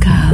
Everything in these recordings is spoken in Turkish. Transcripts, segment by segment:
Pascal,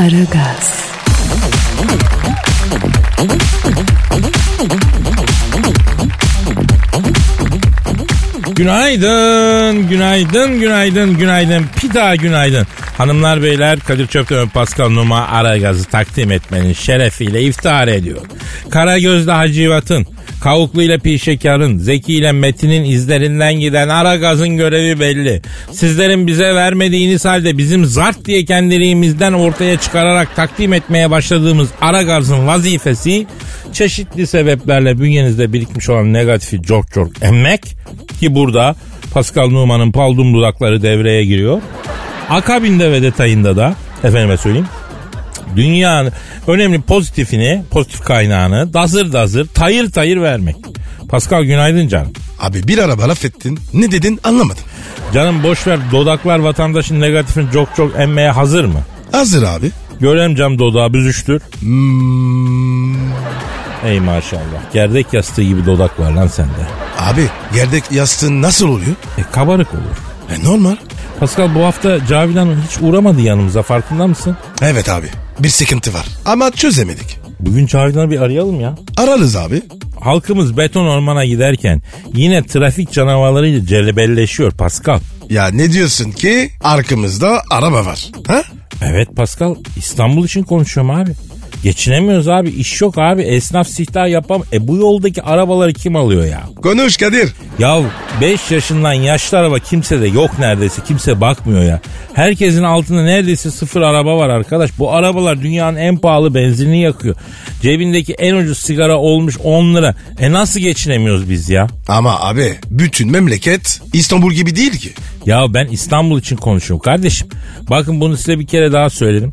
Aragaz, Günaydın, günaydın, günaydın, günaydın. Daha günaydın. Hanımlar beyler Kadir Çöpten Pascal Numa Aragaz'ı takdim etmenin şerefiyle iftihar ediyor. Karagöz'de Hacivat'ın, Kavuklu ile Pişekar'ın, Zeki ile Metin'in izlerinden giden Aragaz'ın görevi belli. Sizlerin bize vermediğiniz halde bizim zart diye kendiliğimizden ortaya çıkararak takdim etmeye başladığımız Aragaz'ın vazifesi çeşitli sebeplerle bünyenizde birikmiş olan negatifi çok çok emmek ki burada Pascal Numan'ın paldum dudakları devreye giriyor. Akabinde ve detayında da efendime söyleyeyim dünyanın önemli pozitifini, pozitif kaynağını dazır dazır, tayır tayır vermek. Pascal günaydın canım. Abi bir araba laf ettin. Ne dedin anlamadım. Canım boş ver dodaklar vatandaşın negatifini çok çok emmeye hazır mı? Hazır abi. Görem cam dodağı büzüştür. Hmm, Ey maşallah. Gerdek yastığı gibi dodak var lan sende. abi gerdek yastığın nasıl oluyor? E kabarık olur. E normal. Pascal bu hafta Cavidan hiç uğramadı yanımıza farkında mısın? Evet abi. Bir sıkıntı var. Ama çözemedik. Bugün Cavidan'ı bir arayalım ya. Ararız abi. Halkımız beton ormana giderken yine trafik canavarlarıyla celebelleşiyor Pascal. Ya ne diyorsun ki arkamızda araba var. Ha? Evet Pascal İstanbul için konuşuyorum abi. Geçinemiyoruz abi iş yok abi esnaf sihtah yapam. E bu yoldaki arabaları kim alıyor ya? Konuş Kadir. Ya 5 yaşından yaşlı araba kimse de yok neredeyse kimse bakmıyor ya. Herkesin altında neredeyse sıfır araba var arkadaş. Bu arabalar dünyanın en pahalı benzinini yakıyor. Cebindeki en ucuz sigara olmuş 10 lira. E nasıl geçinemiyoruz biz ya? Ama abi bütün memleket İstanbul gibi değil ki. Ya ben İstanbul için konuşuyorum kardeşim. Bakın bunu size bir kere daha söyledim.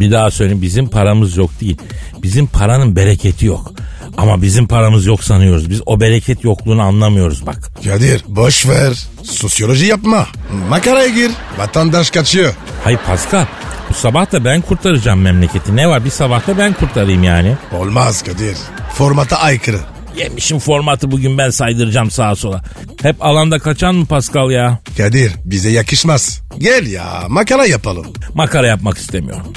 Bir daha söyleyeyim bizim paramız yok değil. Bizim paranın bereketi yok. Ama bizim paramız yok sanıyoruz. Biz o bereket yokluğunu anlamıyoruz bak. Kadir boş ver. Sosyoloji yapma. Makaraya gir. Vatandaş kaçıyor. Hay Pascal bu sabah da ben kurtaracağım memleketi. Ne var bir sabah da ben kurtarayım yani. Olmaz Kadir. Formata aykırı. Yemişim formatı bugün ben saydıracağım sağa sola. Hep alanda kaçan mı Pascal ya? Kadir bize yakışmaz. Gel ya makara yapalım. Makara yapmak istemiyorum.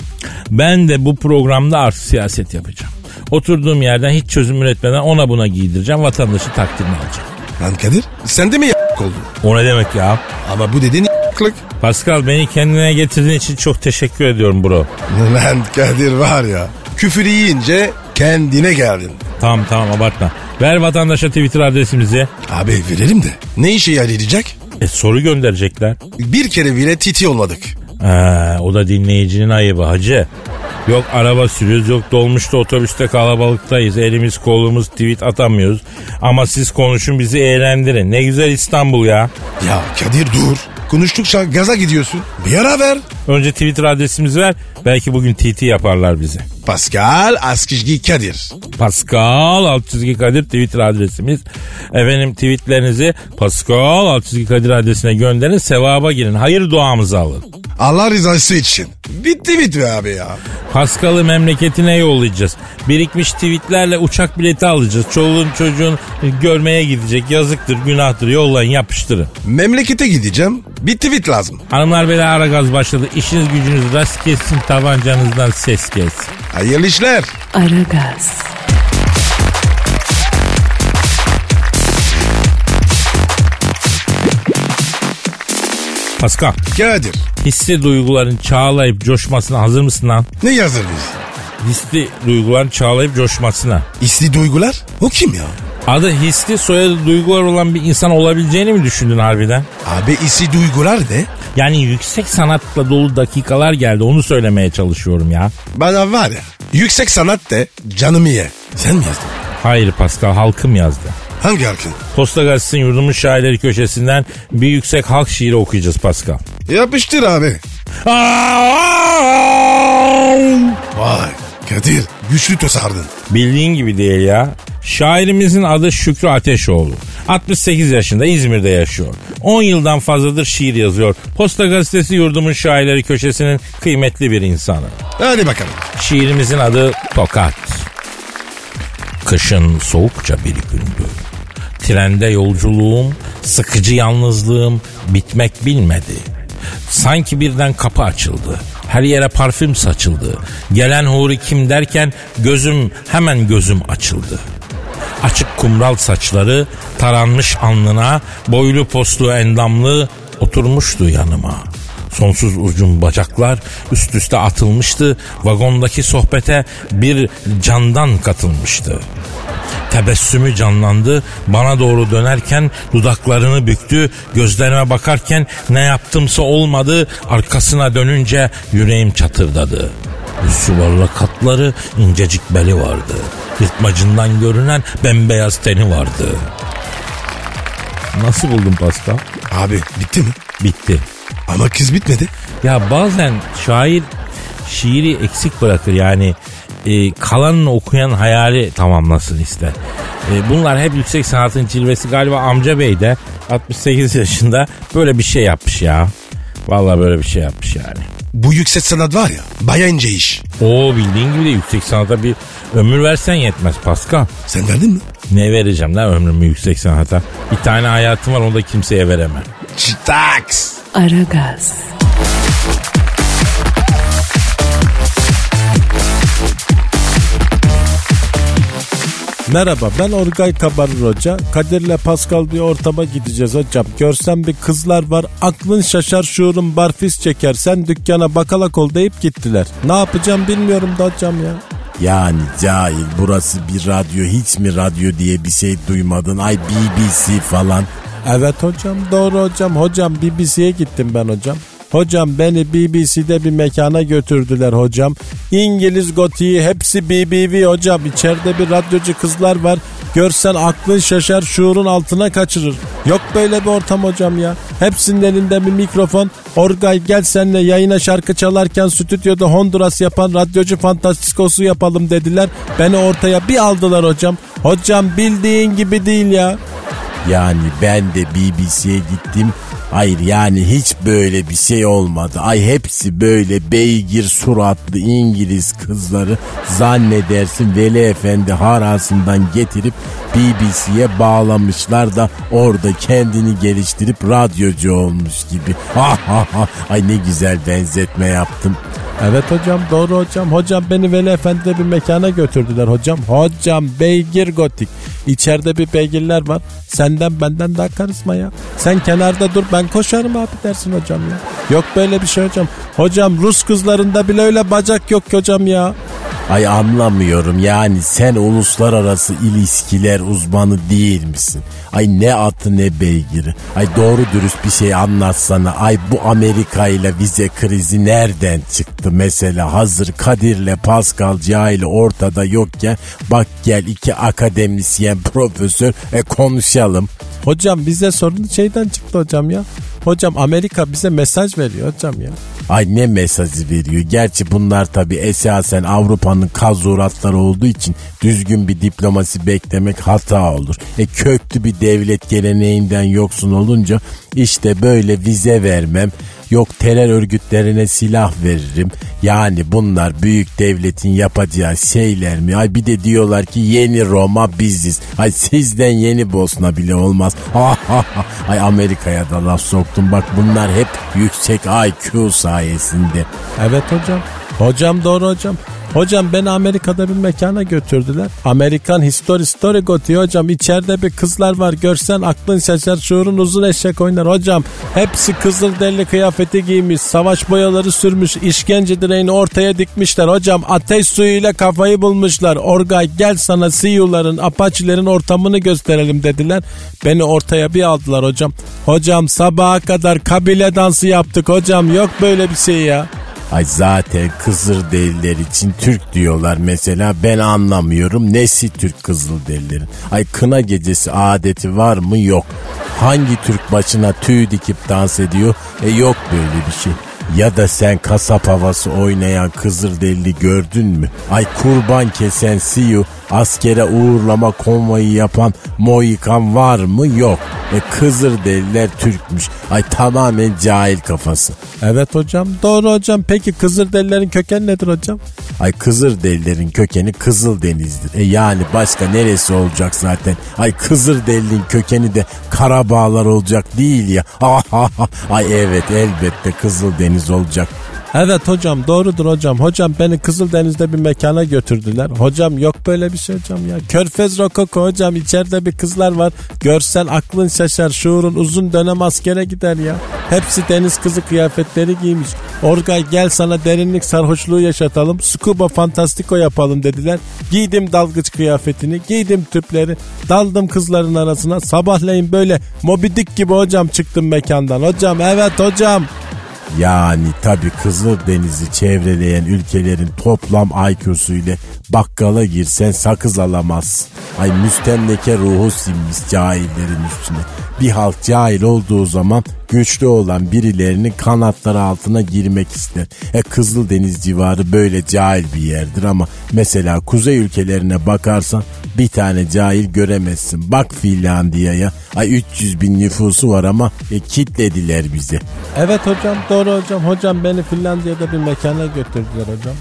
Ben de bu programda artı siyaset yapacağım. Oturduğum yerden hiç çözüm üretmeden ona buna giydireceğim. Vatandaşı takdirini alacağım. Lan Kadir sen de mi y- oldun? O ne demek ya? Ama bu dediğin y**klık. Pascal beni kendine getirdiğin için çok teşekkür ediyorum bro. Lan Kadir var ya. Küfür yiyince kendine geldin. Tamam tamam abartma. Ver vatandaşa Twitter adresimizi. Abi verelim de ne işe yarayacak? E soru gönderecekler. Bir kere bile titi olmadık. Ha, o da dinleyicinin ayıbı hacı. Yok araba sürüyoruz yok dolmuşta otobüste kalabalıktayız. Elimiz kolumuz tweet atamıyoruz. Ama siz konuşun bizi eğlendirin. Ne güzel İstanbul ya. Ya Kadir dur. Konuştukça gaza gidiyorsun. Bir ara ver. Önce Twitter adresimizi ver. Belki bugün TT yaparlar bizi. Pascal Askizgi Kadir. Pascal alt çizgi Kadir Twitter adresimiz. Efendim tweetlerinizi Pascal alt çizgi Kadir adresine gönderin. Sevaba girin. Hayır duamızı alın. Allah rızası için. Bitti bitti abi ya. Pascal'ı memleketine yollayacağız. Birikmiş tweetlerle uçak bileti alacağız. Çoluğun çocuğun görmeye gidecek. Yazıktır, günahtır. Yollayın, yapıştırın. Memlekete gideceğim. Bir tweet lazım. Hanımlar beyler ara gaz başladı. İşiniz gücünüz rast kessin, tabancanızdan ses gelsin. Hayırlı işler. Aragaz, Pascal, Kadir. hissi duyguların çağlayıp coşmasına hazır mısın lan? Ne yazır biz? Hisli duyguların çağlayıp coşmasına. İsli duygular? O kim ya? Adı hisli soyadı duygular olan bir insan olabileceğini mi düşündün harbiden? Abi isli duygular ne? Yani yüksek sanatla dolu dakikalar geldi onu söylemeye çalışıyorum ya. Bana var ya yüksek sanat de canımı ye. Sen mi yazdın? Hayır Pascal halkım yazdı. Hangi halkın? Posta Gazetesi'nin yurdumun şairleri köşesinden bir yüksek halk şiiri okuyacağız Pascal. Yapıştır abi. Vay Kadir güçlü tosardın. Bildiğin gibi değil ya. Şairimizin adı Şükrü Ateşoğlu. 68 yaşında İzmir'de yaşıyor. 10 yıldan fazladır şiir yazıyor. Posta Gazetesi yurdumun şairleri köşesinin kıymetli bir insanı. Hadi bakalım. Şiirimizin adı Tokat. Kışın soğukça bir gündü. Trende yolculuğum, sıkıcı yalnızlığım bitmek bilmedi. Sanki birden kapı açıldı. Her yere parfüm saçıldı. Gelen huri kim derken gözüm hemen gözüm açıldı. Açık kumral saçları taranmış alnına, boylu postlu endamlı oturmuştu yanıma. Sonsuz uzun bacaklar üst üste atılmıştı. Vagondaki sohbete bir candan katılmıştı. Tebessümü canlandı. Bana doğru dönerken dudaklarını büktü. Gözlerime bakarken ne yaptımsa olmadı. Arkasına dönünce yüreğim çatırdadı. Üst yuvarlak katları incecik beli vardı. Yırtmacından görünen bembeyaz teni vardı. Nasıl buldun Pascal? Abi bitti mi? Bitti. Ama kız bitmedi. Ya bazen şair şiiri eksik bırakır yani e, kalanını okuyan hayali tamamlasın ister. E, bunlar hep yüksek sanatın cilvesi galiba amca bey de 68 yaşında böyle bir şey yapmış ya. Vallahi böyle bir şey yapmış yani. Bu yüksek sanat var ya baya ince iş. O bildiğin gibi de yüksek sanata bir ömür versen yetmez Pascal. Sen verdin mi? Ne vereceğim lan ömrümü yüksek sanata? Bir tane hayatım var onu da kimseye veremem. Çıtaks. Aragaz, Merhaba ben Orgay Kabarır Hoca. Kadir'le Pascal bir ortama gideceğiz hocam. Görsem bir kızlar var aklın şaşar şuurun barfiz çeker. Sen dükkana bakalak ol deyip gittiler. Ne yapacağım bilmiyorum da hocam ya. Yani cahil burası bir radyo hiç mi radyo diye bir şey duymadın ay BBC falan. Evet hocam doğru hocam. Hocam BBC'ye gittim ben hocam. Hocam beni BBC'de bir mekana götürdüler hocam. İngiliz gotiği hepsi BBV hocam. İçeride bir radyocu kızlar var. Görsen aklın şaşar şuurun altına kaçırır. Yok böyle bir ortam hocam ya. Hepsinin elinde bir mikrofon. Orgay gel senle yayına şarkı çalarken stüdyoda Honduras yapan radyocu fantastiskosu yapalım dediler. Beni ortaya bir aldılar hocam. Hocam bildiğin gibi değil ya. Yani ben de BBC'ye gittim. Hayır yani hiç böyle bir şey olmadı. Ay hepsi böyle beygir suratlı İngiliz kızları zannedersin Veli Efendi harasından getirip BBC'ye bağlamışlar da orada kendini geliştirip radyocu olmuş gibi. Ha ha ha. Ay ne güzel benzetme yaptım. Evet hocam doğru hocam. Hocam beni Veli Efendi'de bir mekana götürdüler hocam. Hocam beygir gotik. İçeride bir beygirler var. Senden benden daha karizma ya. Sen kenarda dur ben koşarım abi dersin hocam ya. Yok böyle bir şey hocam. Hocam Rus kızlarında bile öyle bacak yok hocam ya. Ay anlamıyorum yani sen uluslararası ilişkiler uzmanı değil misin? Ay ne atı ne beygiri. Ay doğru dürüst bir şey anlatsana. Ay bu Amerika ile vize krizi nereden çıktı mesela? Hazır Kadir'le Pascal cahil ortada yokken bak gel iki akademisyen profesör e konuşalım. Hocam bize sorun şeyden çıktı hocam ya. Hocam Amerika bize mesaj veriyor hocam ya. Ay ne mesajı veriyor. Gerçi bunlar tabi esasen Avrupa'nın kazuratları olduğu için düzgün bir diplomasi beklemek hata olur. E köklü bir devlet geleneğinden yoksun olunca işte böyle vize vermem, yok terör örgütlerine silah veririm. Yani bunlar büyük devletin yapacağı şeyler mi? Ay bir de diyorlar ki yeni Roma biziz. Ay sizden yeni Bosna bile olmaz. Ay Amerika'ya da laf soktum. Bak bunlar hep yüksek IQ sayesinde. Evet hocam. Hocam doğru hocam. Hocam beni Amerika'da bir mekana götürdüler. Amerikan History Story Goti hocam. içeride bir kızlar var. Görsen aklın şaşar şuurun uzun eşek oynar hocam. Hepsi kızıl derili kıyafeti giymiş. Savaş boyaları sürmüş. işkence direğini ortaya dikmişler. Hocam ateş suyuyla kafayı bulmuşlar. Orgay gel sana Siyuların, Apache'lerin ortamını gösterelim dediler. Beni ortaya bir aldılar hocam. Hocam sabaha kadar kabile dansı yaptık hocam. Yok böyle bir şey ya. Ay zaten Kızılderililer için Türk diyorlar mesela ben anlamıyorum. Nesi Türk Kızılderililerin? Ay kına gecesi adeti var mı? Yok. Hangi Türk başına tüy dikip dans ediyor? E yok böyle bir şey. Ya da sen kasap havası oynayan Kızılderili gördün mü? Ay kurban kesen siyu, askere uğurlama konvoyu yapan Moikan var mı? Yok. E Kızılderililer Türkmüş. Ay tamamen cahil kafası. Evet hocam doğru hocam. Peki Kızılderililerin kökeni nedir hocam? Ay Kızılderililerin kökeni Kızıldeniz'dir. E yani başka neresi olacak zaten? Ay Kızılderili'nin kökeni de Karabağlar olacak değil ya. Ay evet elbette Kızıldeniz olacak. Evet hocam doğrudur hocam. Hocam beni Kızıldeniz'de bir mekana götürdüler. Hocam yok böyle bir şey hocam ya. Körfez Rokoko hocam içeride bir kızlar var. Görsen aklın şaşar. Şuurun uzun dönem askere gider ya. Hepsi deniz kızı kıyafetleri giymiş. Orgay gel sana derinlik sarhoşluğu yaşatalım. Scuba fantastiko yapalım dediler. Giydim dalgıç kıyafetini. Giydim tüpleri. Daldım kızların arasına. Sabahleyin böyle mobidik gibi hocam çıktım mekandan. Hocam evet hocam. Yani tabi Kızıldeniz'i çevreleyen ülkelerin toplam IQ'su bakkala girsen sakız alamazsın. Ay müstemleke ruhu sinmiş cahillerin üstüne. Bir halk cahil olduğu zaman güçlü olan birilerinin kanatları altına girmek ister. E Kızıldeniz civarı böyle cahil bir yerdir ama mesela kuzey ülkelerine bakarsan bir tane cahil göremezsin. Bak Finlandiya'ya ay 300 bin nüfusu var ama e, kitlediler bizi. Evet hocam doğru hocam. Hocam beni Finlandiya'da bir mekana götürdüler hocam.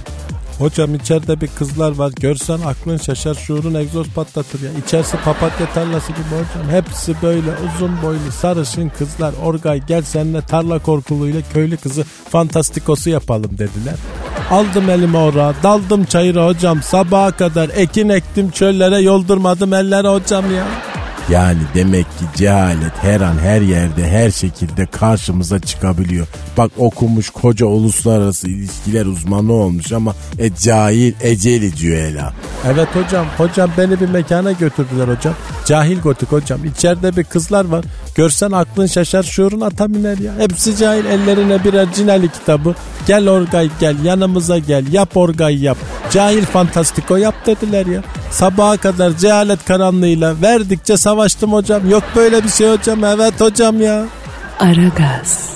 Hocam içeride bir kızlar var. Görsen aklın şaşar şuurun egzoz patlatır ya. İçerisi papatya tarlası gibi hocam. Hepsi böyle uzun boylu sarışın kızlar. Orgay gel seninle tarla korkuluyla köylü kızı fantastikosu yapalım dediler. Aldım elime ora, daldım çayıra hocam. Sabaha kadar ekin ektim çöllere yoldurmadım ellere hocam ya. Yani demek ki cehalet her an her yerde her şekilde karşımıza çıkabiliyor. Bak okumuş koca uluslararası ilişkiler uzmanı olmuş ama e cahil eceli diyor Ela. Evet hocam. Hocam beni bir mekana götürdüler hocam. Cahil gotik hocam. İçeride bir kızlar var. Görsen aklın şaşar şuurun ata biner ya. Hepsi cahil ellerine birer cinali kitabı. Gel orgay gel yanımıza gel yap orgay yap. Cahil fantastiko yap dediler ya. Sabaha kadar cehalet karanlığıyla verdikçe savaştım hocam. Yok böyle bir şey hocam. Evet hocam ya. Aragaz,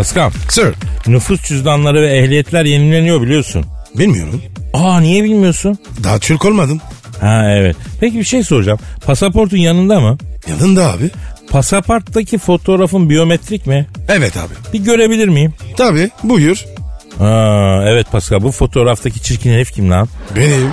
Pascal Sir. nüfus cüzdanları ve ehliyetler yenileniyor biliyorsun. Bilmiyorum. Aa niye bilmiyorsun? Daha Türk olmadım. Ha evet. Peki bir şey soracağım. Pasaportun yanında mı? Yanında abi. Pasaporttaki fotoğrafın biyometrik mi? Evet abi. Bir görebilir miyim? Tabii buyur. Aa, evet Pascal bu fotoğraftaki çirkin herif kim lan? Benim.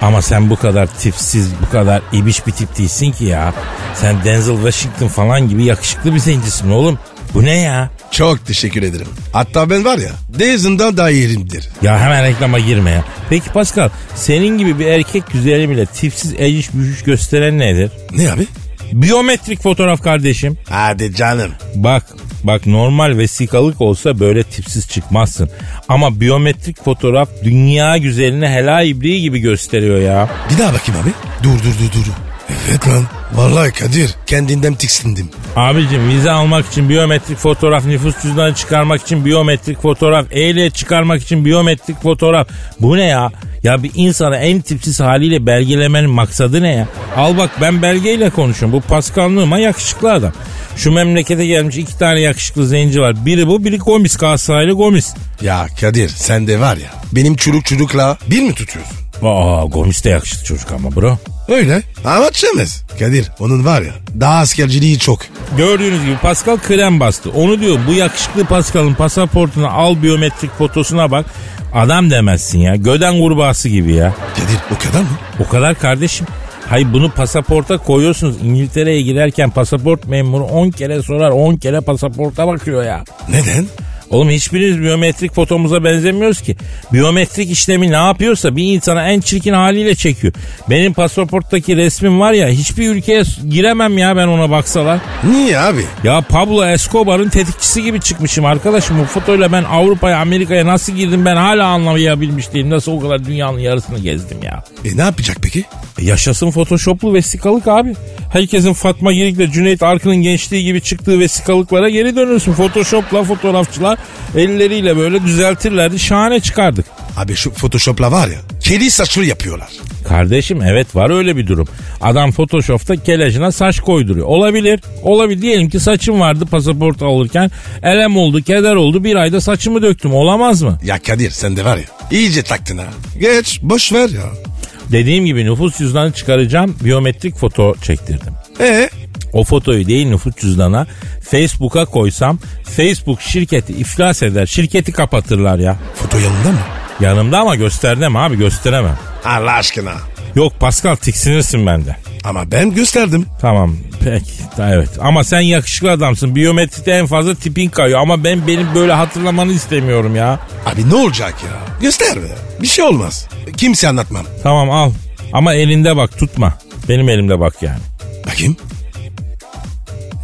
Ama sen bu kadar tipsiz, bu kadar ibiş bir tip değilsin ki ya. Sen Denzel Washington falan gibi yakışıklı bir zencisin oğlum. Bu ne ya? Çok teşekkür ederim. Hatta ben var ya Dezon'dan daha yerimdir. Ya hemen reklama girme ya. Peki Pascal senin gibi bir erkek güzeli bile tipsiz eciş bücüş gösteren nedir? Ne abi? Biyometrik fotoğraf kardeşim. Hadi canım. Bak bak normal vesikalık olsa böyle tipsiz çıkmazsın. Ama biyometrik fotoğraf dünya güzelini helal ibriği gibi gösteriyor ya. Bir daha bakayım abi. Dur dur dur dur. Evet lan. Vallahi Kadir kendinden tiksindim. Abicim vize almak için biyometrik fotoğraf, nüfus cüzdanı çıkarmak için biyometrik fotoğraf, ehliyet çıkarmak için biyometrik fotoğraf. Bu ne ya? Ya bir insanı en tipsiz haliyle belgelemenin maksadı ne ya? Al bak ben belgeyle konuşuyorum. Bu Pascal Numa yakışıklı adam. Şu memlekete gelmiş iki tane yakışıklı zenci var. Biri bu biri Gomis Galatasaraylı Gomis. Ya Kadir sen de var ya benim çocuk çocukla bir mi tutuyorsun? Aa Gomis de yakışıklı çocuk ama bro. Öyle. Ama çemez. Kadir onun var ya daha askerciliği çok. Gördüğünüz gibi Pascal krem bastı. Onu diyor bu yakışıklı Pascal'ın pasaportuna al biyometrik fotosuna bak. Adam demezsin ya. Göden kurbağası gibi ya. Kadir o kadar mı? O kadar kardeşim. Hay bunu pasaporta koyuyorsunuz. İngiltere'ye girerken pasaport memuru 10 kere sorar 10 kere pasaporta bakıyor ya. Neden? Oğlum hiçbirimiz biyometrik fotomuza benzemiyoruz ki. Biyometrik işlemi ne yapıyorsa bir insana en çirkin haliyle çekiyor. Benim pasaporttaki resmim var ya hiçbir ülkeye giremem ya ben ona baksalar. Niye abi? Ya Pablo Escobar'ın tetikçisi gibi çıkmışım arkadaşım. Bu fotoyla ben Avrupa'ya Amerika'ya nasıl girdim ben hala anlayabilmiş değilim. Nasıl o kadar dünyanın yarısını gezdim ya. E ne yapacak peki? E yaşasın photoshoplu vesikalık abi. Herkesin Fatma Girik'le Cüneyt Arkın'ın gençliği gibi çıktığı vesikalıklara geri dönürsün. Photoshop'la fotoğrafçılar elleriyle böyle düzeltirlerdi. Şahane çıkardık. Abi şu Photoshop'la var ya kedi saçlı yapıyorlar. Kardeşim evet var öyle bir durum. Adam Photoshop'ta kelajına saç koyduruyor. Olabilir. Olabilir. Diyelim ki saçım vardı pasaport alırken. Elem oldu, keder oldu. Bir ayda saçımı döktüm. Olamaz mı? Ya Kadir sen de var ya iyice taktın ha. Geç boş ver ya. Dediğim gibi nüfus cüzdanı çıkaracağım. Biyometrik foto çektirdim. E O fotoyu değil nüfus cüzdana Facebook'a koysam Facebook şirketi iflas eder. Şirketi kapatırlar ya. foto yanında mı? Yanımda ama göstermem abi gösteremem. Allah aşkına. Yok Pascal tiksinirsin bende. Ama ben gösterdim. Tamam peki da evet ama sen yakışıklı adamsın biyometride en fazla tipin kayıyor ama ben benim böyle hatırlamanı istemiyorum ya. Abi ne olacak ya? Göster be. Bir şey olmaz. Kimse anlatmam. Tamam al ama elinde bak tutma benim elimde bak yani. Bakayım.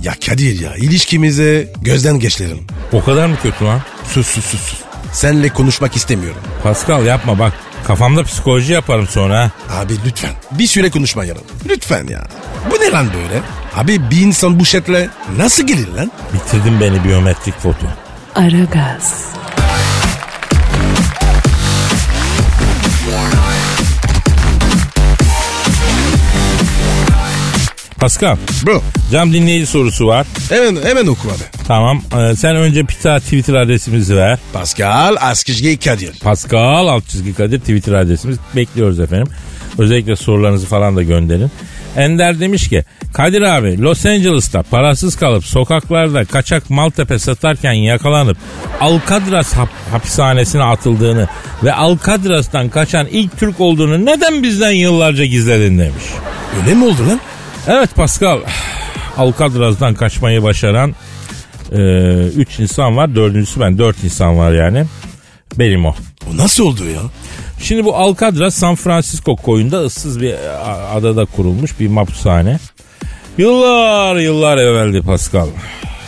Ya Kadir ya ilişkimize gözden geçirelim. O kadar mı kötü lan? Sus sus sus. sus. Seninle konuşmak istemiyorum. Pascal yapma bak kafamda psikoloji yaparım sonra. Abi lütfen bir süre konuşmayalım. Lütfen ya. Bu ne lan böyle? Abi bir insan bu şekle nasıl gelir lan? Bitirdin beni biyometrik foto. Aragaz, Pascal Bro cam dinleyici sorusu var. hemen hemen oku abi. Tamam ee, sen önce Pita Twitter adresimizi ver. Pascal Askizgi Kadir. Pascal alt çizgi Kadir Twitter adresimiz. Bekliyoruz efendim. Özellikle sorularınızı falan da gönderin. Ender demiş ki Kadir abi Los Angeles'ta parasız kalıp sokaklarda kaçak Maltepe satarken yakalanıp Alcatraz hap- hapishanesine atıldığını ve Alcatraz'dan kaçan ilk Türk olduğunu neden bizden yıllarca gizledin demiş. Öyle mi oldu lan? Evet Pascal Alcatraz'dan kaçmayı başaran 3 insan var. Dördüncüsü ben. Dört insan var yani. Benim o. O nasıl oldu ya? Şimdi bu Alcatraz San Francisco koyunda ıssız bir a- adada kurulmuş bir mapushane. Yıllar yıllar evveldi Pascal.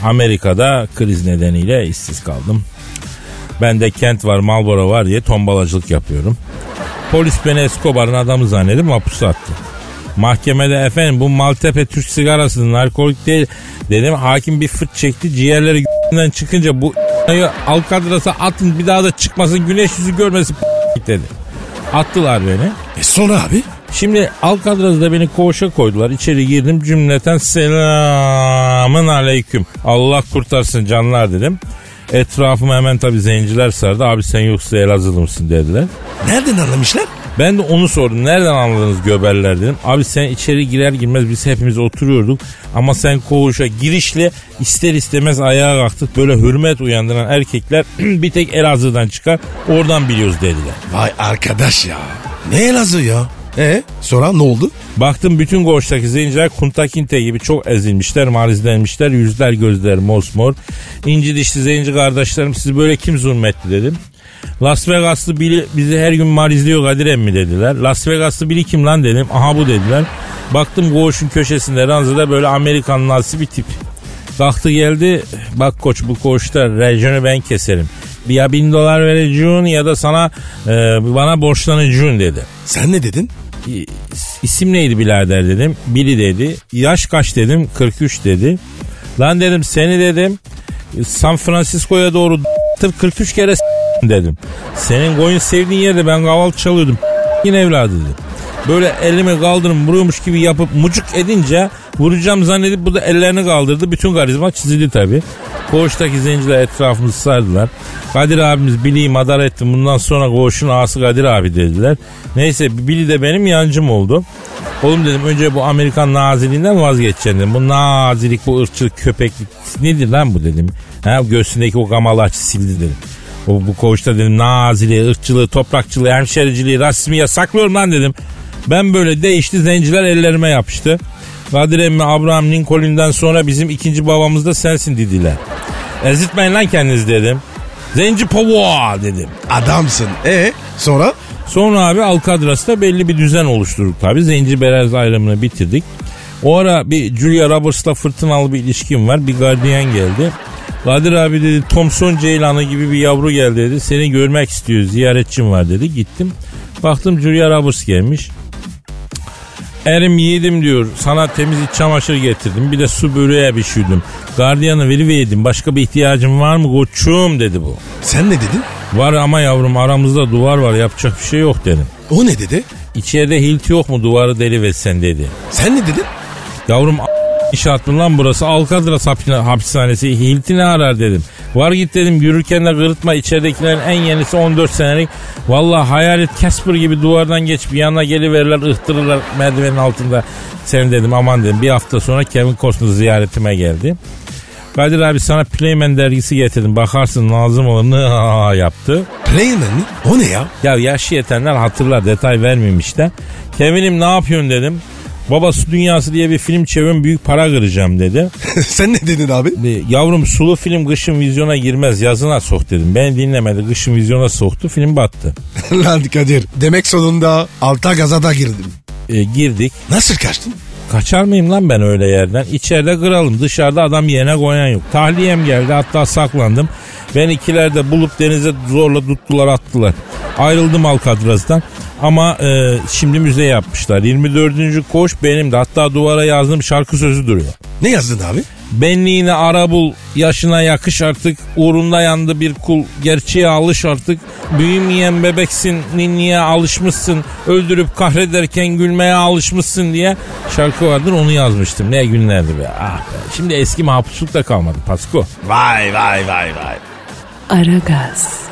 Amerika'da kriz nedeniyle işsiz kaldım. Ben de kent var Marlboro var diye tombalacılık yapıyorum. Polis beni Escobar'ın adamı zannedip mapusa attı. Mahkemede efendim bu Maltepe Türk sigarası narkolik değil dedim. Hakim bir fırt çekti ciğerleri g***den çıkınca bu Alcatraz'a atın bir daha da çıkmasın güneş yüzü görmesin dedi. Attılar beni. E sonra abi? Şimdi Alcatraz'da beni koğuşa koydular. İçeri girdim cümleten selamın aleyküm. Allah kurtarsın canlar dedim. Etrafıma hemen tabii zenciler sardı. Abi sen yoksa Elazığlı mısın dediler. Nereden anlamışlar? Ben de onu sordum. Nereden anladınız göberler dedim. Abi sen içeri girer girmez biz hepimiz oturuyorduk. Ama sen koğuşa girişle ister istemez ayağa kalktık. Böyle hürmet uyandıran erkekler bir tek Elazığ'dan çıkar. Oradan biliyoruz dediler. Vay arkadaş ya. Ne Elazığ ya? E sonra ne oldu? Baktım bütün koğuştaki zenciler kuntakinte gibi çok ezilmişler, marizlenmişler. Yüzler gözler mosmor. İnci dişli zenci kardeşlerim sizi böyle kim zulmetti dedim. Las Vegaslı biri bizi her gün marizliyor Kadir emmi dediler. Las Vegaslı biri kim lan dedim. Aha bu dediler. Baktım koğuşun köşesinde ranzada böyle Amerikan nasi bir tip. Kalktı geldi. Bak koç bu koğuşta rejonu ben keserim. Ya bin dolar vereceğim ya da sana e, bana borçlanacağım dedi. Sen ne dedin? İsim neydi birader dedim. Biri dedi. Yaş kaç dedim. 43 dedi. Lan dedim seni dedim. San Francisco'ya doğru tır 43 kere dedim. Senin koyun sevdiğin yerde ben kahvaltı çalıyordum. Yine evladı dedi. Böyle elimi kaldırım vuruyormuş gibi yapıp mucuk edince vuracağım zannedip bu da ellerini kaldırdı. Bütün karizma çizildi tabi. Koğuştaki zenciler etrafımızı sardılar. Kadir abimiz Billy'yi madar etti. Bundan sonra koğuşun ağası Kadir abi dediler. Neyse Billy de benim yancım oldu. Oğlum dedim önce bu Amerikan naziliğinden vazgeçeceksin dedim. Bu nazilik, bu ırkçılık, köpeklik nedir lan bu dedim. Ha, göğsündeki o gamalı sildi dedim. Bu, bu koğuşta dedim naziliği, ırkçılığı, toprakçılığı, hemşericiliği, rasmi yasaklıyorum lan dedim. Ben böyle değişti zenciler ellerime yapıştı. Kadir emmi Abraham Lincoln'den sonra bizim ikinci babamız da sensin dediler. Ezitmeyin lan kendinizi dedim. Zenci pova dedim. Adamsın. E sonra? Sonra abi Alcatraz'ta belli bir düzen oluşturduk tabii. Zenci Berez ayrımını bitirdik. O ara bir Julia Roberts'la fırtınalı bir ilişkim var. Bir gardiyan geldi. Kadir abi dedi Thompson Ceylanı gibi bir yavru geldi dedi. Seni görmek istiyor ziyaretçim var dedi. Gittim. Baktım Julia Roberts gelmiş. Erim yiğidim diyor. Sana temiz iç çamaşır getirdim. Bir de su böreğe pişirdim. Gardiyanı veriverdim. Başka bir ihtiyacın var mı koçum dedi bu. Sen ne dedin? Var ama yavrum aramızda duvar var yapacak bir şey yok dedim. O ne dedi? İçeride hilt yok mu duvarı deli versen dedi. Sen ne dedin? Yavrum mı lan burası Alcatraz hapis- hapishanesi Hilti ne arar dedim. Var git dedim yürürken de kırıtma içeridekilerin en yenisi 14 senelik. Valla hayalet Casper gibi duvardan geç bir yana geliverirler ıhtırırlar merdivenin altında. Sen dedim aman dedim bir hafta sonra Kevin Costner ziyaretime geldi. Kadir abi sana Playman dergisi getirdim bakarsın lazım olur ne yaptı. Playman mi? O ne ya? Ya yaşı yetenler hatırlar detay vermeyeyim işte. Kevin'im ne yapıyorsun dedim. Baba su dünyası diye bir film çeviriyorum büyük para kıracağım dedi. Sen ne dedin abi? E, Yavrum sulu film kışın vizyona girmez yazına sok dedim. Beni dinlemedi kışın vizyona soktu film battı. Lan Kadir. Demek sonunda alta gaza da girdim. E, girdik. Nasıl kaçtın? Kaçar mıyım lan ben öyle yerden? İçeride kıralım dışarıda adam yerine koyan yok. Tahliyem geldi hatta saklandım. Ben ikilerde bulup denize zorla tuttular attılar. Ayrıldım Alcatraz'dan. Ama e, şimdi müze yapmışlar. 24. koş benim de hatta duvara yazdığım şarkı sözü duruyor. Ne yazdın abi? Benliğine ara bul, yaşına yakış artık, uğrunda yandı bir kul, gerçeğe alış artık, büyümeyen bebeksin, ninniye alışmışsın, öldürüp kahrederken gülmeye alışmışsın diye şarkı vardır onu yazmıştım. Ne günlerdi be. Ah be. Şimdi eski mahpusluk da kalmadı Pasko. Vay vay vay vay. Aragaz,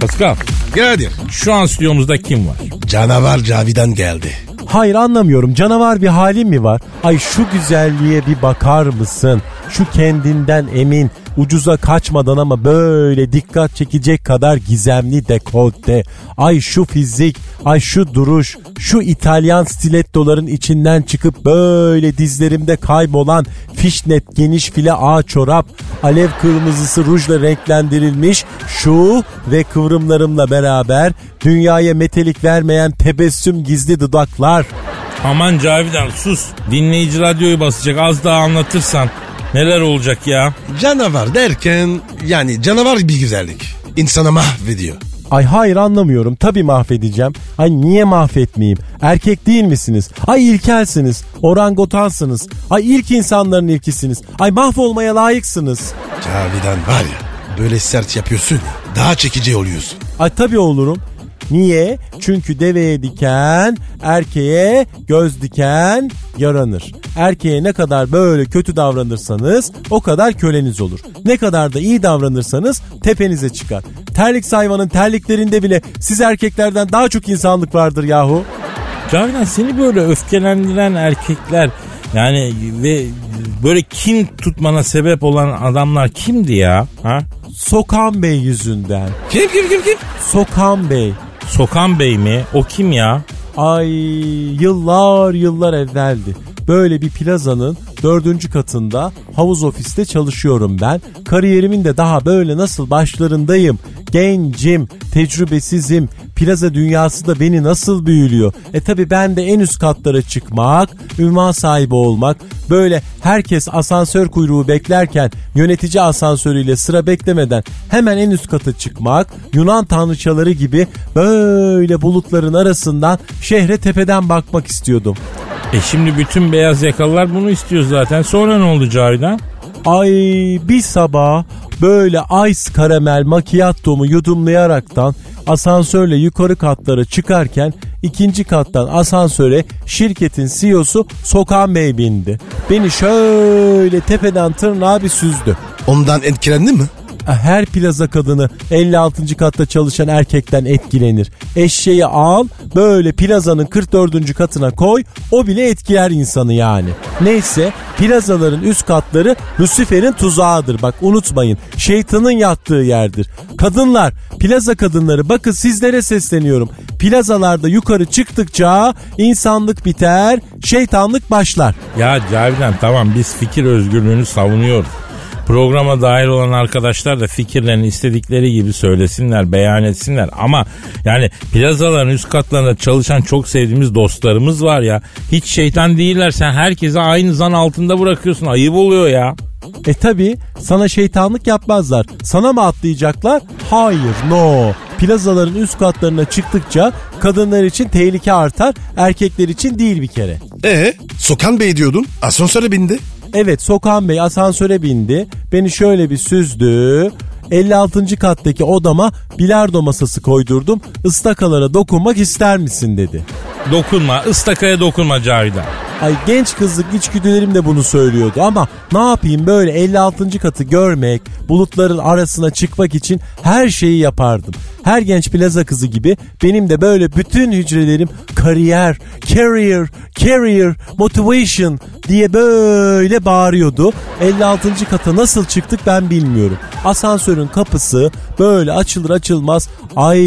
Pascal, Kadir. şu an stüdyomuzda kim var? Canavar Cavidan geldi. Hayır anlamıyorum canavar bir halin mi var? Ay şu güzelliğe bir bakar mısın? Şu kendinden emin, ucuza kaçmadan ama böyle dikkat çekecek kadar gizemli dekolte. Ay şu fizik, ay şu duruş, şu İtalyan stilettoların içinden çıkıp böyle dizlerimde kaybolan fişnet geniş file ağ çorap, alev kırmızısı rujla renklendirilmiş şu ve kıvrımlarımla beraber dünyaya metelik vermeyen tebessüm gizli dudaklar. Aman Cavidan sus. Dinleyici radyoyu basacak az daha anlatırsan. Neler olacak ya? Canavar derken yani canavar bir güzellik. İnsanı mahvediyor. Ay hayır anlamıyorum. Tabii mahvedeceğim. Ay niye mahvetmeyeyim? Erkek değil misiniz? Ay ilkelsiniz. Orangotansınız. Ay ilk insanların ilkisiniz. Ay mahvolmaya layıksınız. Cavidan var ya böyle sert yapıyorsun ya daha çekici oluyorsun. Ay tabii olurum. Niye? Çünkü deveye diken, erkeğe göz diken yaranır. Erkeğe ne kadar böyle kötü davranırsanız o kadar köleniz olur. Ne kadar da iyi davranırsanız tepenize çıkar. Terlik hayvanın terliklerinde bile siz erkeklerden daha çok insanlık vardır yahu. Cavidan seni böyle öfkelendiren erkekler yani ve böyle kin tutmana sebep olan adamlar kimdi ya? Ha? Sokan Bey yüzünden. Kim kim kim kim? Sokan Bey. Sokan Bey mi? O kim ya? Ay yıllar yıllar evveldi. Böyle bir plazanın dördüncü katında havuz ofiste çalışıyorum ben. Kariyerimin de daha böyle nasıl başlarındayım. Gencim, tecrübesizim. Plaza dünyası da beni nasıl büyülüyor. E tabi ben de en üst katlara çıkmak, ünvan sahibi olmak. Böyle herkes asansör kuyruğu beklerken yönetici asansörüyle sıra beklemeden hemen en üst kata çıkmak. Yunan tanrıçaları gibi böyle bulutların arasından şehre tepeden bakmak istiyordum. E şimdi bütün beyaz yakalılar bunu istiyor zaten. Sonra ne oldu Cavidan? Ay bir sabah böyle ice karamel macchiato'mu yudumlayaraktan asansörle yukarı katlara çıkarken ikinci kattan asansöre şirketin CEO'su Sokan Bey bindi. Beni şöyle tepeden tırnağa bir süzdü. Ondan etkilendin mi? Her plaza kadını 56. katta çalışan erkekten etkilenir. Eşeği al böyle plazanın 44. katına koy o bile etkiler insanı yani. Neyse plazaların üst katları Lucifer'in tuzağıdır bak unutmayın. Şeytanın yattığı yerdir. Kadınlar plaza kadınları bakın sizlere sesleniyorum. Plazalarda yukarı çıktıkça insanlık biter şeytanlık başlar. Ya Cavidan tamam biz fikir özgürlüğünü savunuyoruz. Programa dahil olan arkadaşlar da fikirlerini istedikleri gibi söylesinler, beyan etsinler. Ama yani plazaların üst katlarında çalışan çok sevdiğimiz dostlarımız var ya. Hiç şeytan değiller. Sen herkese aynı zan altında bırakıyorsun. Ayıp oluyor ya. E tabi sana şeytanlık yapmazlar. Sana mı atlayacaklar? Hayır no. Plazaların üst katlarına çıktıkça kadınlar için tehlike artar, erkekler için değil bir kere. E Sokan Bey diyordun. Asansöre bindi. Evet Sokan Bey asansöre bindi. Beni şöyle bir süzdü. 56. kattaki odama bilardo masası koydurdum. Istakalara dokunmak ister misin dedi. Dokunma, ıstakaya dokunma Cavidan. Ay genç kızlık içgüdülerim de bunu söylüyordu ama ne yapayım böyle 56. katı görmek, bulutların arasına çıkmak için her şeyi yapardım. Her genç plaza kızı gibi benim de böyle bütün hücrelerim kariyer, career, career, motivation diye böyle bağırıyordu. 56. kata nasıl çıktık ben bilmiyorum. Asansörün kapısı böyle açılır açılmaz ay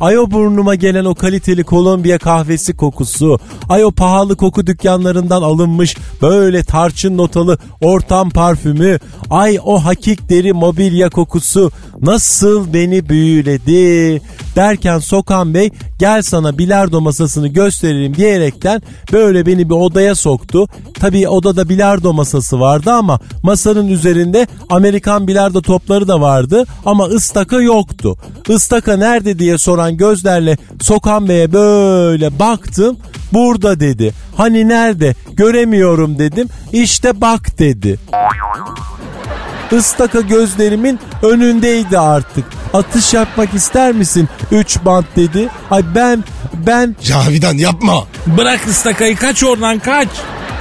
ay o burnuma gelen o kaliteli Kolombiya kahvesi kokusu. Ay o pahalı koku dükkanlarından alınmış böyle tarçın notalı ortam parfümü. Ay o hakik deri mobilya kokusu nasıl beni büyüledi. Derken Sokan Bey gel sana bilardo masasını gösterelim diyerekten böyle beni bir odaya soktu. Tabii odada bilardo masası vardı ama masanın üzerinde Amerikan bilardo topları da vardı ama ıstaka yoktu. Istaka nerede diye soran gözlerle Sokan Bey'e böyle baktım. Burada dedi. Hani nerede? Göremiyorum dedim. İşte bak dedi. Istaka gözlerimin önündeydi artık. Atış yapmak ister misin? Üç bant dedi. Ay ben ben Cavidan yapma. Bırak ıstakayı kaç oradan kaç.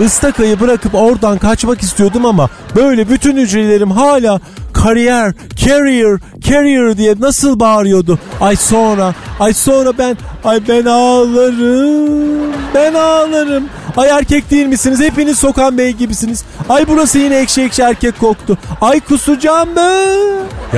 ıstakayı bırakıp oradan kaçmak istiyordum ama böyle bütün hücrelerim hala kariyer, career, career diye nasıl bağırıyordu. Ay sonra, ay sonra ben, ay ben ağlarım, ben ağlarım. Ay erkek değil misiniz? Hepiniz Sokan Bey gibisiniz. Ay burası yine ekşi ekşi erkek koktu. Ay kusacağım ben.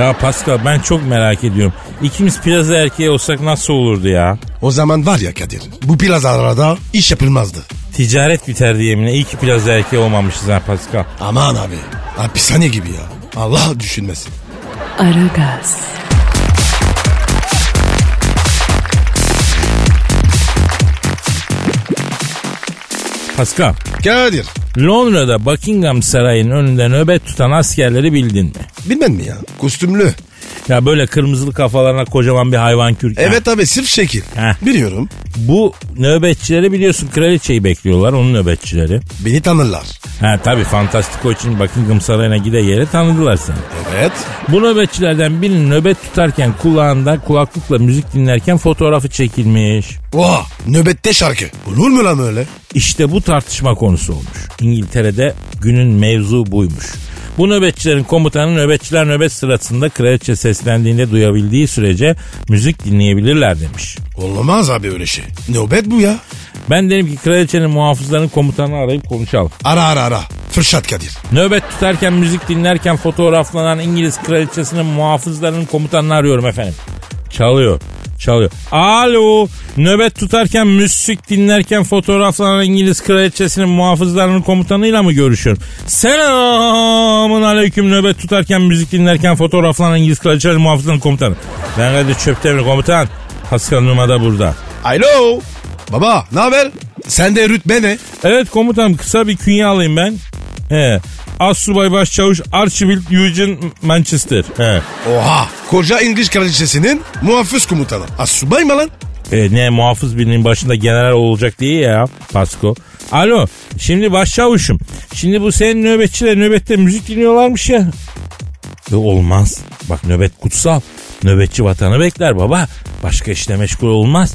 Ya Pascal ben çok merak ediyorum. İkimiz plaza erkeği olsak nasıl olurdu ya? O zaman var ya Kadir. Bu plazalarda iş yapılmazdı. Ticaret biterdi yeminle. İyi ki plaza erkeği olmamışız ha Pascal. Aman abi. Hapishane gibi ya. Allah düşünmesin. Aragaz, Pascal, Kadir. Londra'da Buckingham Sarayı'nın önünde nöbet tutan askerleri bildin mi? Bilmem mi ya? Kostümlü. Ya böyle kırmızılı kafalarına kocaman bir hayvan kürk. Evet abi sırf şekil. Heh. Biliyorum. Bu nöbetçileri biliyorsun kraliçeyi bekliyorlar onun nöbetçileri. Beni tanırlar. Ha tabii Fantastiko için Buckingham Sarayı'na gide yere tanıdılar seni. Evet. Bu nöbetçilerden birinin nöbet tutarken kulağında kulaklıkla müzik dinlerken fotoğrafı çekilmiş. Oha nöbette şarkı. Olur mu lan öyle? İşte bu tartışma konusu olmuş. İngiltere'de günün mevzu buymuş. Bu nöbetçilerin komutanı nöbetçiler nöbet sırasında kraliçe seslendiğinde duyabildiği sürece müzik dinleyebilirler demiş. Olmaz abi öyle şey. Nöbet bu ya. Ben dedim ki kraliçenin muhafızlarının komutanını arayıp konuşalım. Ara ara ara. Fırsat Kadir. Nöbet tutarken müzik dinlerken fotoğraflanan İngiliz kraliçesinin muhafızlarının komutanını arıyorum efendim. Çalıyor. Çalıyor. Alo. Nöbet tutarken müzik dinlerken fotoğraflanan İngiliz kraliçesinin muhafızlarının komutanıyla mı görüşüyorum? Selamun aleyküm nöbet tutarken müzik dinlerken fotoğraflanan İngiliz kraliçesinin muhafızlarının komutanı. Ben Kadir Çöptemir komutan. Pascal Numa da burada. Alo. Baba ne haber? Sende rütbe ne? Evet komutanım kısa bir künye alayım ben. He. Assubay Başçavuş Archibald Eugene Manchester. He. Oha. Koca İngiliz kraliçesinin muhafız komutanı. Asubay mı lan? E, ne muhafız birinin başında general olacak diye ya Pasko. Alo şimdi başçavuşum. Şimdi bu senin nöbetçiler nöbette müzik dinliyorlarmış ya. E, olmaz. Bak nöbet kutsal. Nöbetçi vatanı bekler baba. Başka işle meşgul olmaz.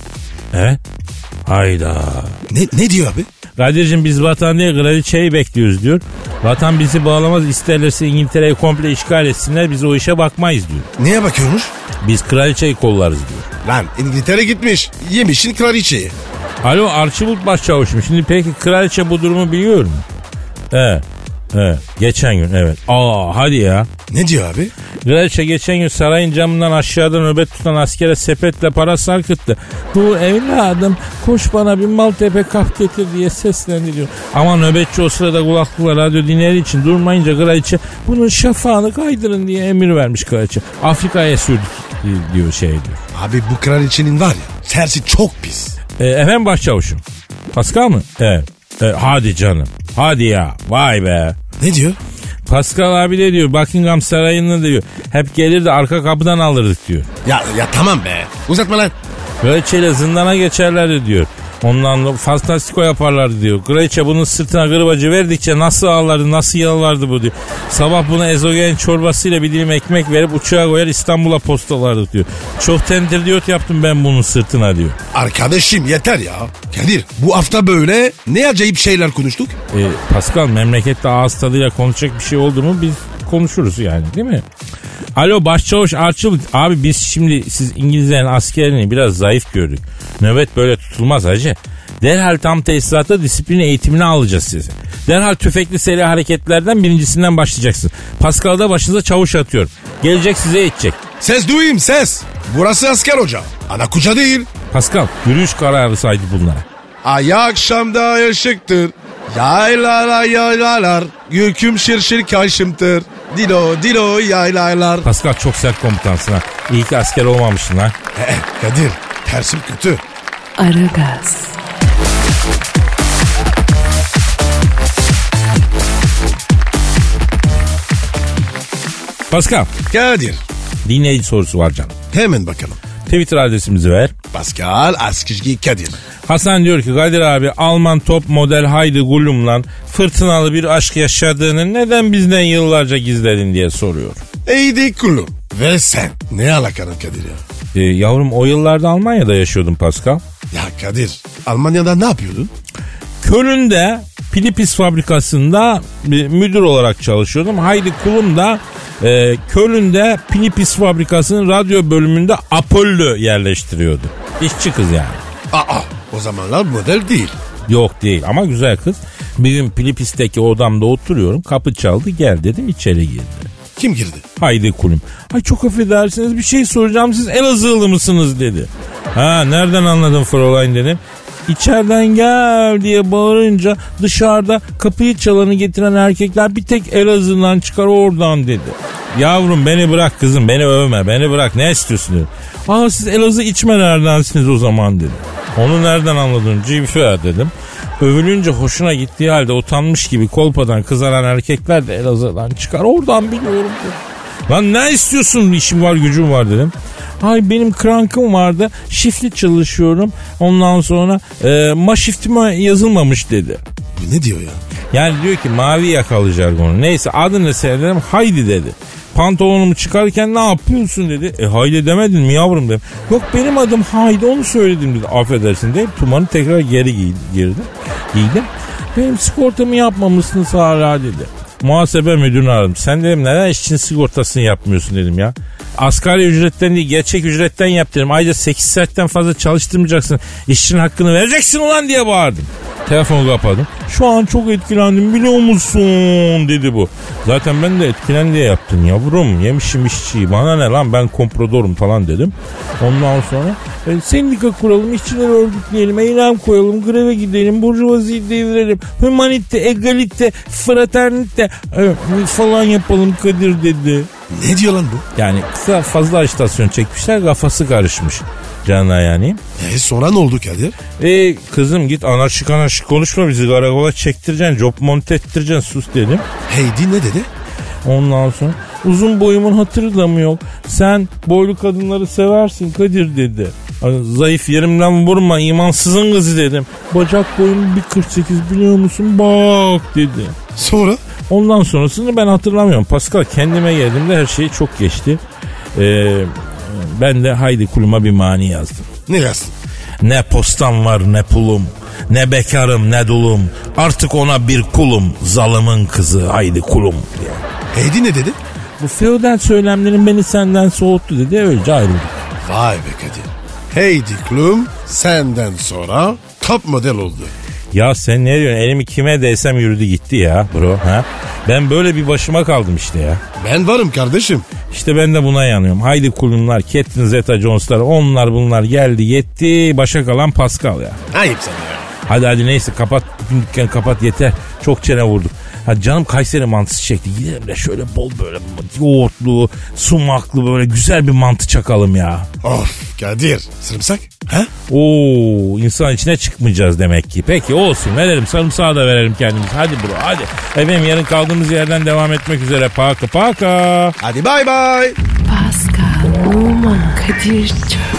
Evet. Hayda. Ne, ne diyor abi? Kadir'cim biz vatan değil kraliçeyi bekliyoruz diyor. Vatan bizi bağlamaz isterlerse İngiltere'yi komple işgal etsinler biz o işe bakmayız diyor. Neye bakıyormuş? Biz kraliçeyi kollarız diyor. Lan İngiltere gitmiş. Yemişin kraliçeyi. Alo Archibald Başçavuş'um şimdi peki kraliçe bu durumu biliyor mu? He. Evet. Geçen gün evet. Aa hadi ya. Ne diyor abi? Kraliçe geçen gün sarayın camından aşağıda nöbet tutan askere sepetle para sarkıttı. Bu evladım koş bana bir Maltepe kap getir diye seslendi diyor. Ama nöbetçi o sırada kulaklıkla radyo dinlediği için durmayınca kraliçe bunun şafağını kaydırın diye emir vermiş kraliçe. Afrika'ya sürdük diyor şey diyor. Abi bu kraliçenin var ya tersi çok pis. E, efendim başçavuşum. Pascal mı? Evet. E, hadi canım. Hadi ya. Vay be. Ne diyor? Pascal abi de diyor Buckingham Sarayı'nı diyor. Hep gelir de arka kapıdan alırdık diyor. Ya, ya tamam be. Uzatma lan. Kraliçeyle zindana geçerlerdi diyor. Ondan da fantastiko yaparlardı diyor. Kraliçe bunun sırtına gırbacı verdikçe nasıl ağlardı nasıl yalvardı bu diyor. Sabah buna ezogelin çorbasıyla bir dilim ekmek verip uçağa koyar İstanbul'a postalardık diyor. Çok tendirdiyot yaptım ben bunun sırtına diyor. Arkadaşım yeter ya. Kadir bu hafta böyle ne acayip şeyler konuştuk. E, Pascal memlekette ağız tadıyla konuşacak bir şey oldu mu biz konuşuruz yani değil mi? Alo başçavuş Arçıl abi biz şimdi siz İngilizlerin askerini biraz zayıf gördük. Nöbet böyle tutulmaz hacı. Derhal tam tesisatta disiplin eğitimini alacağız sizi. Derhal tüfekli seri hareketlerden birincisinden başlayacaksın. Pascal da başınıza çavuş atıyor. Gelecek size eğitecek. Ses duyayım ses. Burası asker hoca. Ana kuca değil. Pascal yürüyüş kararı saydı bunlara. Ay akşamda ışıktır. Yaylalar yaylalar. Yüküm şir şir kaşımtır. Dilo dilo yaylaylar. Pascal çok sert komutansın ha. İyi ki asker olmamışsın ha. Eh, Kadir tersim kötü. Aragaz, Pascal Kadir dinleyici sorusu var canım. hemen bakalım. Twitter adresimizi ver. Pascal Askizgi Kadir. Hasan diyor ki Kadir abi Alman top model Haydi Gulum'la fırtınalı bir aşk yaşadığını neden bizden yıllarca gizledin diye soruyor. Eydi kulum. Ve sen. Ne alakanın Kadir ya? Ee, yavrum o yıllarda Almanya'da yaşıyordum Pascal. Ya Kadir Almanya'da ne yapıyordun? Köln'de Pilipis fabrikasında müdür olarak çalışıyordum. Haydi Kulum da e, Köln'de Pilipis fabrikasının radyo bölümünde Apollo yerleştiriyordu. İşçi kız yani. Aa o zamanlar model değil. Yok değil ama güzel kız. Bir gün Pilipis'teki odamda oturuyorum. Kapı çaldı gel dedim içeri girdi. Kim girdi? Haydi kulüm. Ay çok affedersiniz bir şey soracağım siz Elazığlı mısınız dedi. Ha nereden anladın Fräulein dedim. İçeriden gel diye bağırınca dışarıda kapıyı çalanı getiren erkekler bir tek Elazığ'dan çıkar oradan dedi. Yavrum beni bırak kızım beni övme beni bırak ne istiyorsun dedi. Aa siz Elazığ içmelerdensiniz o zaman dedi. Onu nereden anladın Cifer dedim. Övülünce hoşuna gittiği halde utanmış gibi kolpadan kızaran erkekler de Elazığ'dan çıkar oradan biliyorum dedi. Lan ne istiyorsun işim var gücüm var dedim. Ay benim krankım vardı şifli çalışıyorum ondan sonra e, ma şiftime yazılmamış dedi. Ne diyor ya? Yani diyor ki mavi yakalı jargonu. Neyse adını söyledim haydi dedi. Pantolonumu çıkarken ne yapıyorsun dedi. E haydi demedin mi yavrum dedim. Yok benim adım haydi onu söyledim dedi. Affedersin deyip tumanı tekrar geri giy- girdim. Giydim. Benim sigortamı yapmamışsınız hala dedi. Muhasebe müdürünü aradım. Sen dedim neden işçinin sigortasını yapmıyorsun dedim ya. Asgari ücretten değil gerçek ücretten yap dedim. Ayrıca 8 saatten fazla çalıştırmayacaksın. İşçinin hakkını vereceksin ulan diye bağırdım. Telefonu kapadım. Şu an çok etkilendim biliyor musun dedi bu. Zaten ben de etkilen diye yaptım yavrum. Yemişim işçiyi bana ne lan ben komprodorum falan dedim. Ondan sonra e, sendika kuralım, işçileri örgütleyelim, eylem koyalım, greve gidelim, burjuvaziyi devirelim, humanite, egalite, fraternite e, falan yapalım Kadir dedi. Ne diyor lan bu? Yani kısa fazla ajitasyon çekmişler kafası karışmış canına yani. E sonra ne oldu Kadir? E kızım git anarşik anarşik konuşma bizi karakola çektireceksin, job monte ettireceksin sus dedim. Heydi ne dedi? Ondan sonra uzun boyumun hatırı da mı yok? Sen boylu kadınları seversin Kadir dedi. Zayıf yerimden vurma imansızın kızı dedim. Bacak boyum bir 48 biliyor musun? Bak dedi. Sonra? Ondan sonrasını ben hatırlamıyorum. Pascal kendime geldiğimde her şey çok geçti. Ee, ben de haydi kuluma bir mani yazdım. Ne yazdın? Ne postam var ne pulum. Ne bekarım ne dulum. Artık ona bir kulum. Zalımın kızı haydi kulum diye. Heydi ne dedi? Bu feodal söylemlerin beni senden soğuttu dedi. Öylece ayrıldık. Vay be Kadir. Heydi Klum senden sonra top model oldu. Ya sen ne diyorsun? Elimi kime değsem yürüdü gitti ya bro. Ha? Ben böyle bir başıma kaldım işte ya. Ben varım kardeşim. İşte ben de buna yanıyorum. Haydi kulunlar, Catherine Zeta-Jones'lar, onlar bunlar geldi yetti. Başa kalan Pascal ya. Ayıp sana ya. Hadi hadi neyse kapat. Bütün dükkanı kapat yeter. Çok çene vurduk. Hadi canım Kayseri mantısı çekti. Gidelim de şöyle bol böyle yoğurtlu, sumaklı böyle güzel bir mantı çakalım ya. Of Kadir. Sarımsak? Ha? Oo insan içine çıkmayacağız demek ki. Peki olsun verelim sarımsağı da verelim kendimiz. Hadi bro hadi. Efendim yarın kaldığımız yerden devam etmek üzere. Paka paka. Hadi bay bay. Pascal, Oman, Kadir çok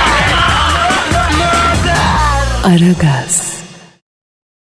Aragaz.